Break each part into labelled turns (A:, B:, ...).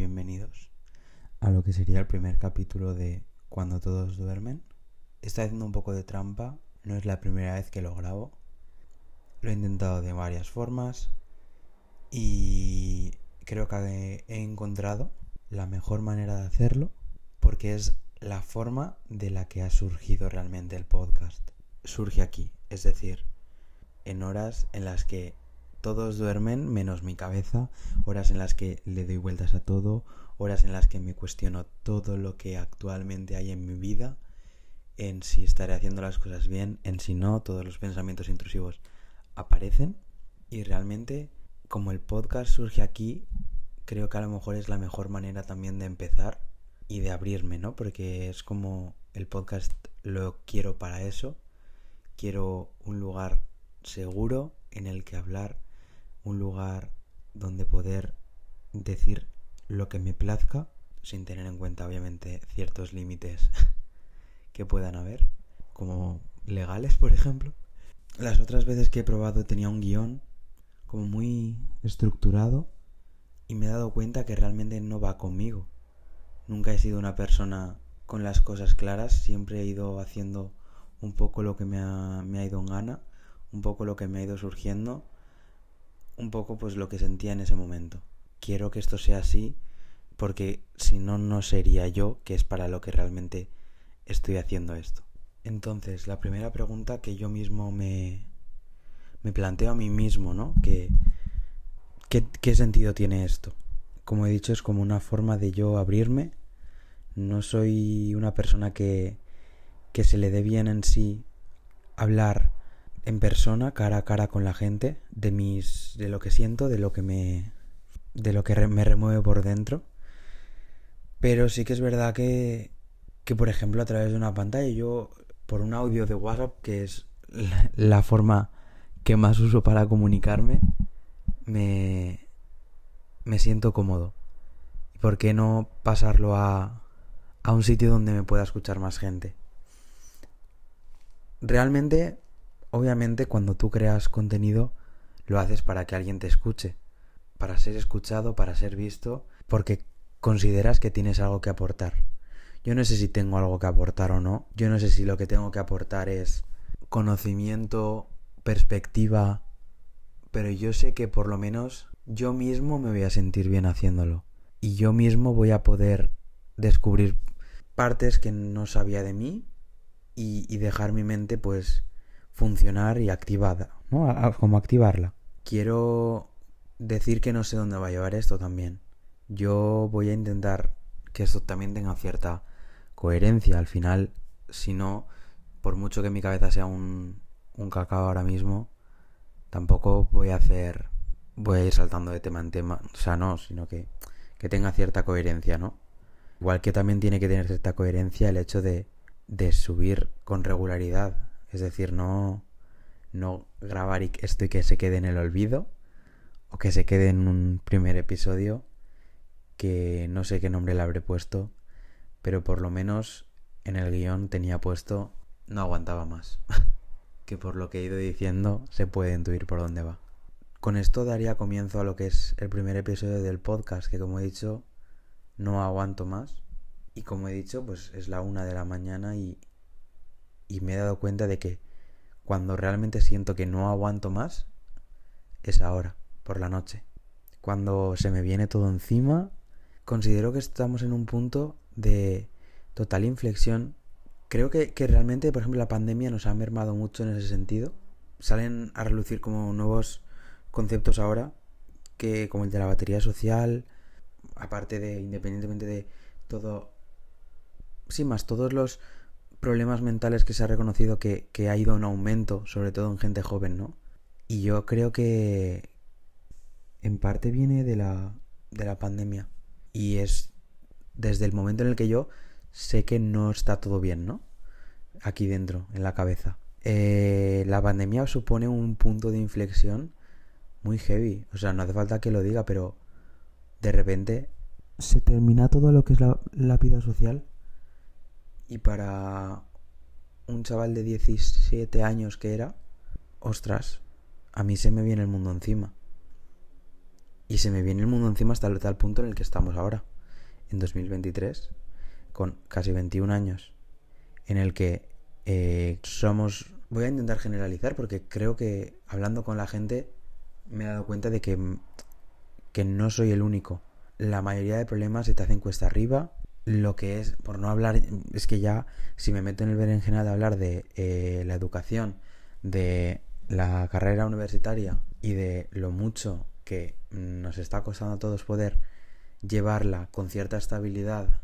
A: bienvenidos a lo que sería el primer capítulo de Cuando todos duermen. Está haciendo un poco de trampa, no es la primera vez que lo grabo. Lo he intentado de varias formas y creo que he encontrado la mejor manera de hacerlo porque es la forma de la que ha surgido realmente el podcast. Surge aquí, es decir, en horas en las que todos duermen menos mi cabeza, horas en las que le doy vueltas a todo, horas en las que me cuestiono todo lo que actualmente hay en mi vida, en si estaré haciendo las cosas bien, en si no, todos los pensamientos intrusivos aparecen y realmente como el podcast surge aquí, creo que a lo mejor es la mejor manera también de empezar y de abrirme, ¿no? Porque es como el podcast lo quiero para eso, quiero un lugar seguro en el que hablar un lugar donde poder decir lo que me plazca, sin tener en cuenta obviamente ciertos límites que puedan haber, como legales, por ejemplo. Las otras veces que he probado tenía un guion como muy estructurado y me he dado cuenta que realmente no va conmigo. Nunca he sido una persona con las cosas claras, siempre he ido haciendo un poco lo que me ha, me ha ido en gana, un poco lo que me ha ido surgiendo un poco pues lo que sentía en ese momento. Quiero que esto sea así porque si no no sería yo, que es para lo que realmente estoy haciendo esto. Entonces, la primera pregunta que yo mismo me, me planteo a mí mismo, ¿no? Que, ¿qué, ¿Qué sentido tiene esto? Como he dicho, es como una forma de yo abrirme. No soy una persona que, que se le dé bien en sí hablar en persona, cara a cara con la gente, de mis, de lo que siento, de lo que me, de lo que me remueve por dentro. Pero sí que es verdad que, que, por ejemplo, a través de una pantalla, yo, por un audio de WhatsApp, que es la, forma que más uso para comunicarme, me, me siento cómodo. ¿Y por qué no pasarlo a, a un sitio donde me pueda escuchar más gente? Realmente Obviamente cuando tú creas contenido lo haces para que alguien te escuche, para ser escuchado, para ser visto, porque consideras que tienes algo que aportar. Yo no sé si tengo algo que aportar o no, yo no sé si lo que tengo que aportar es conocimiento, perspectiva, pero yo sé que por lo menos yo mismo me voy a sentir bien haciéndolo y yo mismo voy a poder descubrir partes que no sabía de mí y, y dejar mi mente pues funcionar y activada, ¿no? como activarla. Quiero decir que no sé dónde va a llevar esto también. Yo voy a intentar que esto también tenga cierta coherencia. Al final, si no, por mucho que mi cabeza sea un, un cacao ahora mismo, tampoco voy a hacer, voy a ir saltando de tema en tema. O sea, no, sino que, que tenga cierta coherencia, ¿no? Igual que también tiene que tener cierta coherencia el hecho de, de subir con regularidad es decir, no, no grabar esto y que se quede en el olvido o que se quede en un primer episodio que no sé qué nombre le habré puesto, pero por lo menos en el guion tenía puesto no aguantaba más. que por lo que he ido diciendo se puede intuir por dónde va. Con esto daría comienzo a lo que es el primer episodio del podcast, que como he dicho, no aguanto más. Y como he dicho, pues es la una de la mañana y, y me he dado cuenta de que cuando realmente siento que no aguanto más es ahora, por la noche. Cuando se me viene todo encima, considero que estamos en un punto de total inflexión. Creo que, que realmente, por ejemplo, la pandemia nos ha mermado mucho en ese sentido. Salen a relucir como nuevos conceptos ahora, que como el de la batería social, aparte de, independientemente de todo, sí, más todos los problemas mentales que se ha reconocido que, ha ido en aumento, sobre todo en gente joven, ¿no? Y yo creo que en parte viene de la, de la pandemia. Y es desde el momento en el que yo sé que no está todo bien, ¿no? Aquí dentro, en la cabeza. Eh, la pandemia supone un punto de inflexión muy heavy. O sea, no hace falta que lo diga, pero de repente se termina todo lo que es la, la vida social y para un chaval de 17 años que era, ostras, a mí se me viene el mundo encima. Y se me viene el mundo encima hasta el tal punto en el que estamos ahora. en 2023, con casi 21 años, en el que eh, somos... Voy a intentar generalizar porque creo que hablando con la gente me he dado cuenta de que, que no soy el único. La mayoría de problemas se te hacen cuesta arriba. Lo que es, por no hablar, es que ya si me meto en el berenjena de hablar de eh, la educación, de la carrera universitaria y de lo mucho que nos está costando a todos poder llevarla con cierta estabilidad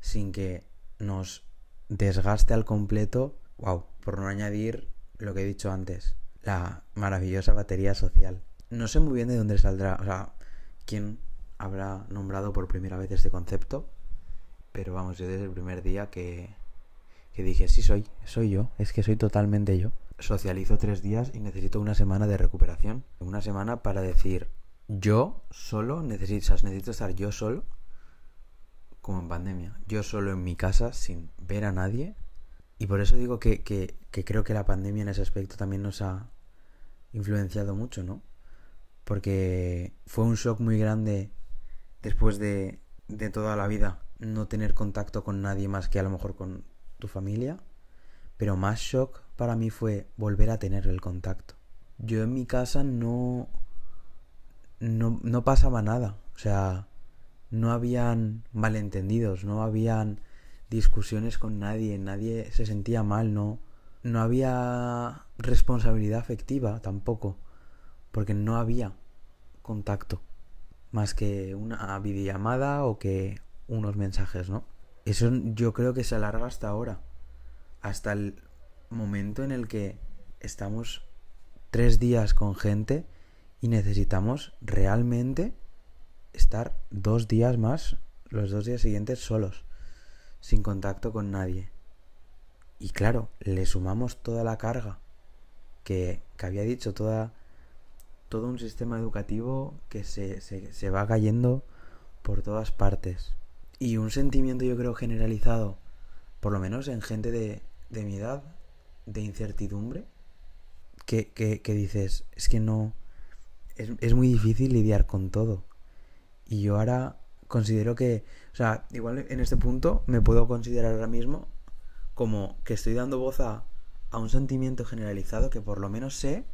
A: sin que nos desgaste al completo, wow, por no añadir lo que he dicho antes, la maravillosa batería social. No sé muy bien de dónde saldrá, o sea, quién habrá nombrado por primera vez este concepto, pero vamos, yo desde el primer día que, que dije, sí soy, soy yo, es que soy totalmente yo. Socializo tres días y necesito una semana de recuperación. Una semana para decir, yo solo necesito, necesito estar yo solo, como en pandemia, yo solo en mi casa sin ver a nadie. Y por eso digo que, que, que creo que la pandemia en ese aspecto también nos ha influenciado mucho, ¿no? Porque fue un shock muy grande después de, de toda la vida no tener contacto con nadie más que a lo mejor con tu familia. Pero más shock para mí fue volver a tener el contacto. Yo en mi casa no, no, no pasaba nada. O sea, no habían malentendidos, no habían discusiones con nadie, nadie se sentía mal, no, no había responsabilidad afectiva tampoco, porque no había contacto, más que una videollamada o que unos mensajes, ¿no? Eso yo creo que se alarga hasta ahora, hasta el momento en el que estamos tres días con gente y necesitamos realmente estar dos días más, los dos días siguientes solos, sin contacto con nadie. Y claro, le sumamos toda la carga que, que había dicho, toda, todo un sistema educativo que se, se, se va cayendo por todas partes. Y un sentimiento yo creo generalizado, por lo menos en gente de, de mi edad, de incertidumbre, que, que, dices, es que no, es, es muy difícil lidiar con todo. Y yo ahora considero que, o sea, igual en este punto me puedo considerar ahora mismo como que estoy dando voz a, a un sentimiento generalizado que por lo menos sé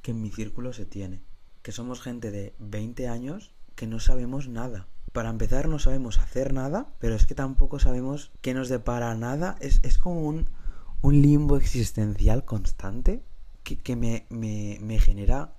A: que en mi círculo se tiene. Que somos gente de 20 años que no sabemos nada. Para empezar no sabemos hacer nada, pero es que tampoco sabemos qué nos depara nada. Es, es como un, un limbo existencial constante que, que me, me, me genera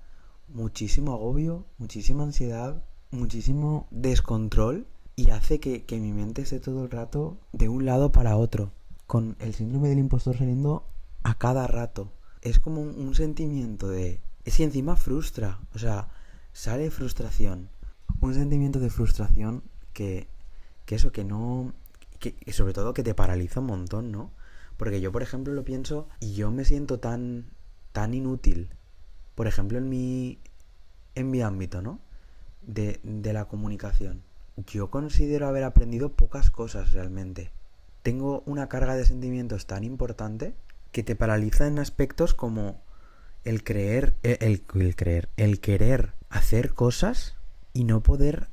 A: muchísimo agobio, muchísima ansiedad, muchísimo descontrol y hace que, que, mi mente esté todo el rato de un lado para otro, con el síndrome del impostor saliendo a cada rato. Es como un, sentimiento de... Es que encima frustra, o sea, sale frustración. Un sentimiento de frustración que, que eso, que no... Que, sobre todo que te paraliza un montón, ¿no? Porque yo, por ejemplo, lo pienso y yo me siento tan, tan inútil por ejemplo, en mi, en mi ámbito, ¿no? De, de la comunicación. Yo considero haber aprendido pocas cosas realmente. Tengo una carga de sentimientos tan importante que te paraliza en aspectos como el creer, el, el, creer, el querer hacer cosas y no poder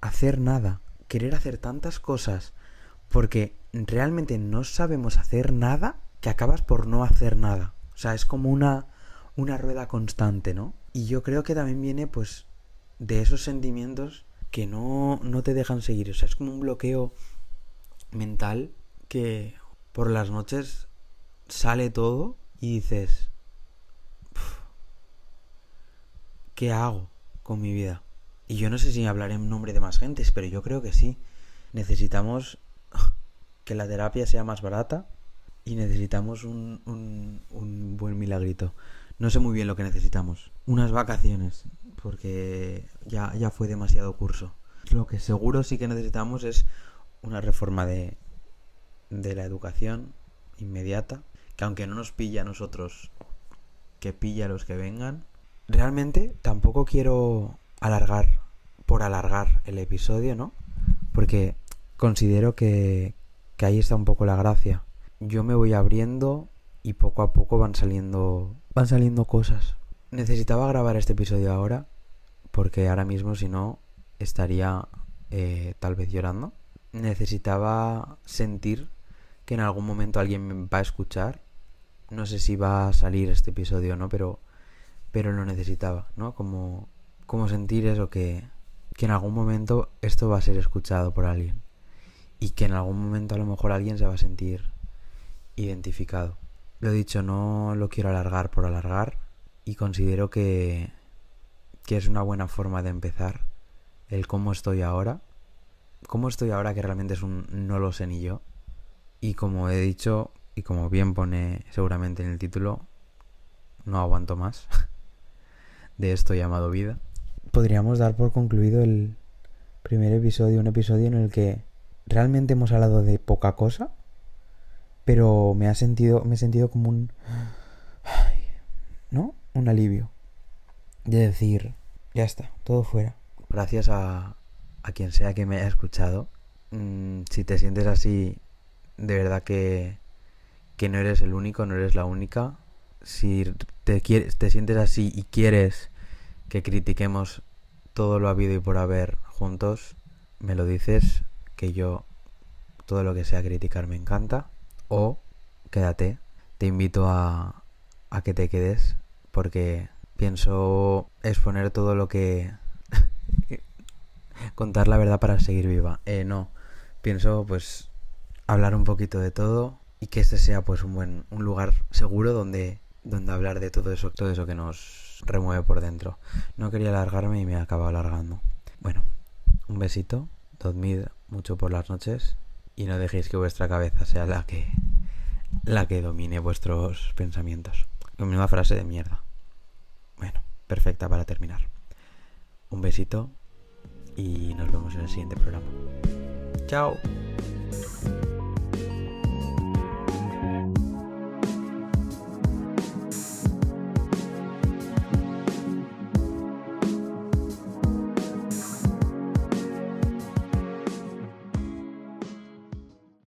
A: hacer nada. Querer hacer tantas cosas porque realmente no sabemos hacer nada que acabas por no hacer nada. O sea, es como una una rueda constante, ¿no? Y yo creo que también viene pues de esos sentimientos que no, no te dejan seguir. O sea, es como un bloqueo mental que por las noches sale todo y dices, ¿qué hago con mi vida? Y yo no sé si hablaré en nombre de más gentes, pero yo creo que sí. Necesitamos que la terapia sea más barata y necesitamos un, un, un buen milagrito. No sé muy bien lo que necesitamos. Unas vacaciones, porque ya, ya fue demasiado curso. Lo que seguro sí que necesitamos es una reforma de, de la educación inmediata, que aunque no nos pilla a nosotros, que pilla a los que vengan. Realmente tampoco quiero alargar por alargar el episodio, ¿no? Porque considero que, que ahí está un poco la gracia. Yo me voy abriendo y poco a poco van saliendo van saliendo cosas. Necesitaba grabar este episodio ahora porque ahora mismo si no estaría eh, tal vez llorando. necesitaba sentir que en algún momento alguien me va a escuchar. No sé si va a salir este episodio o no, pero, pero lo necesitaba, ¿no? Como, como sentir eso, que, que en algún momento esto va a ser escuchado por alguien. Y que en algún momento a lo mejor alguien se va a sentir identificado. Lo dicho, no lo quiero alargar por alargar y considero que, que es una buena forma de empezar el cómo estoy ahora. Cómo estoy ahora que realmente es un no lo sé ni yo. Y como he dicho, y como bien pone seguramente en el título, no aguanto más de esto llamado vida. Podríamos dar por concluido el primer episodio, un episodio en el que realmente hemos hablado de poca cosa, pero me ha sentido, me he sentido como un, ¿no? Un alivio de decir, ya está, todo fuera. Gracias a, a quien sea que me haya escuchado. Mm, si te sientes así, de verdad que, que no eres el único, no eres la única. Si te, quieres, te sientes así y quieres que critiquemos todo lo habido y por haber juntos, me lo dices, que yo todo lo que sea criticar me encanta. O quédate, te invito a, a que te quedes porque pienso exponer todo lo que... contar la verdad para seguir viva. Eh, no, pienso pues hablar un poquito de todo y que este sea pues un buen un lugar seguro donde donde hablar de todo eso todo eso que nos remueve por dentro. No quería alargarme y me acaba alargando. Bueno un besito dormid mucho por las noches y no dejéis que vuestra cabeza sea la que la que domine vuestros pensamientos. Una frase de mierda. Bueno perfecta para terminar. Un besito y nos vemos en el siguiente programa. Chao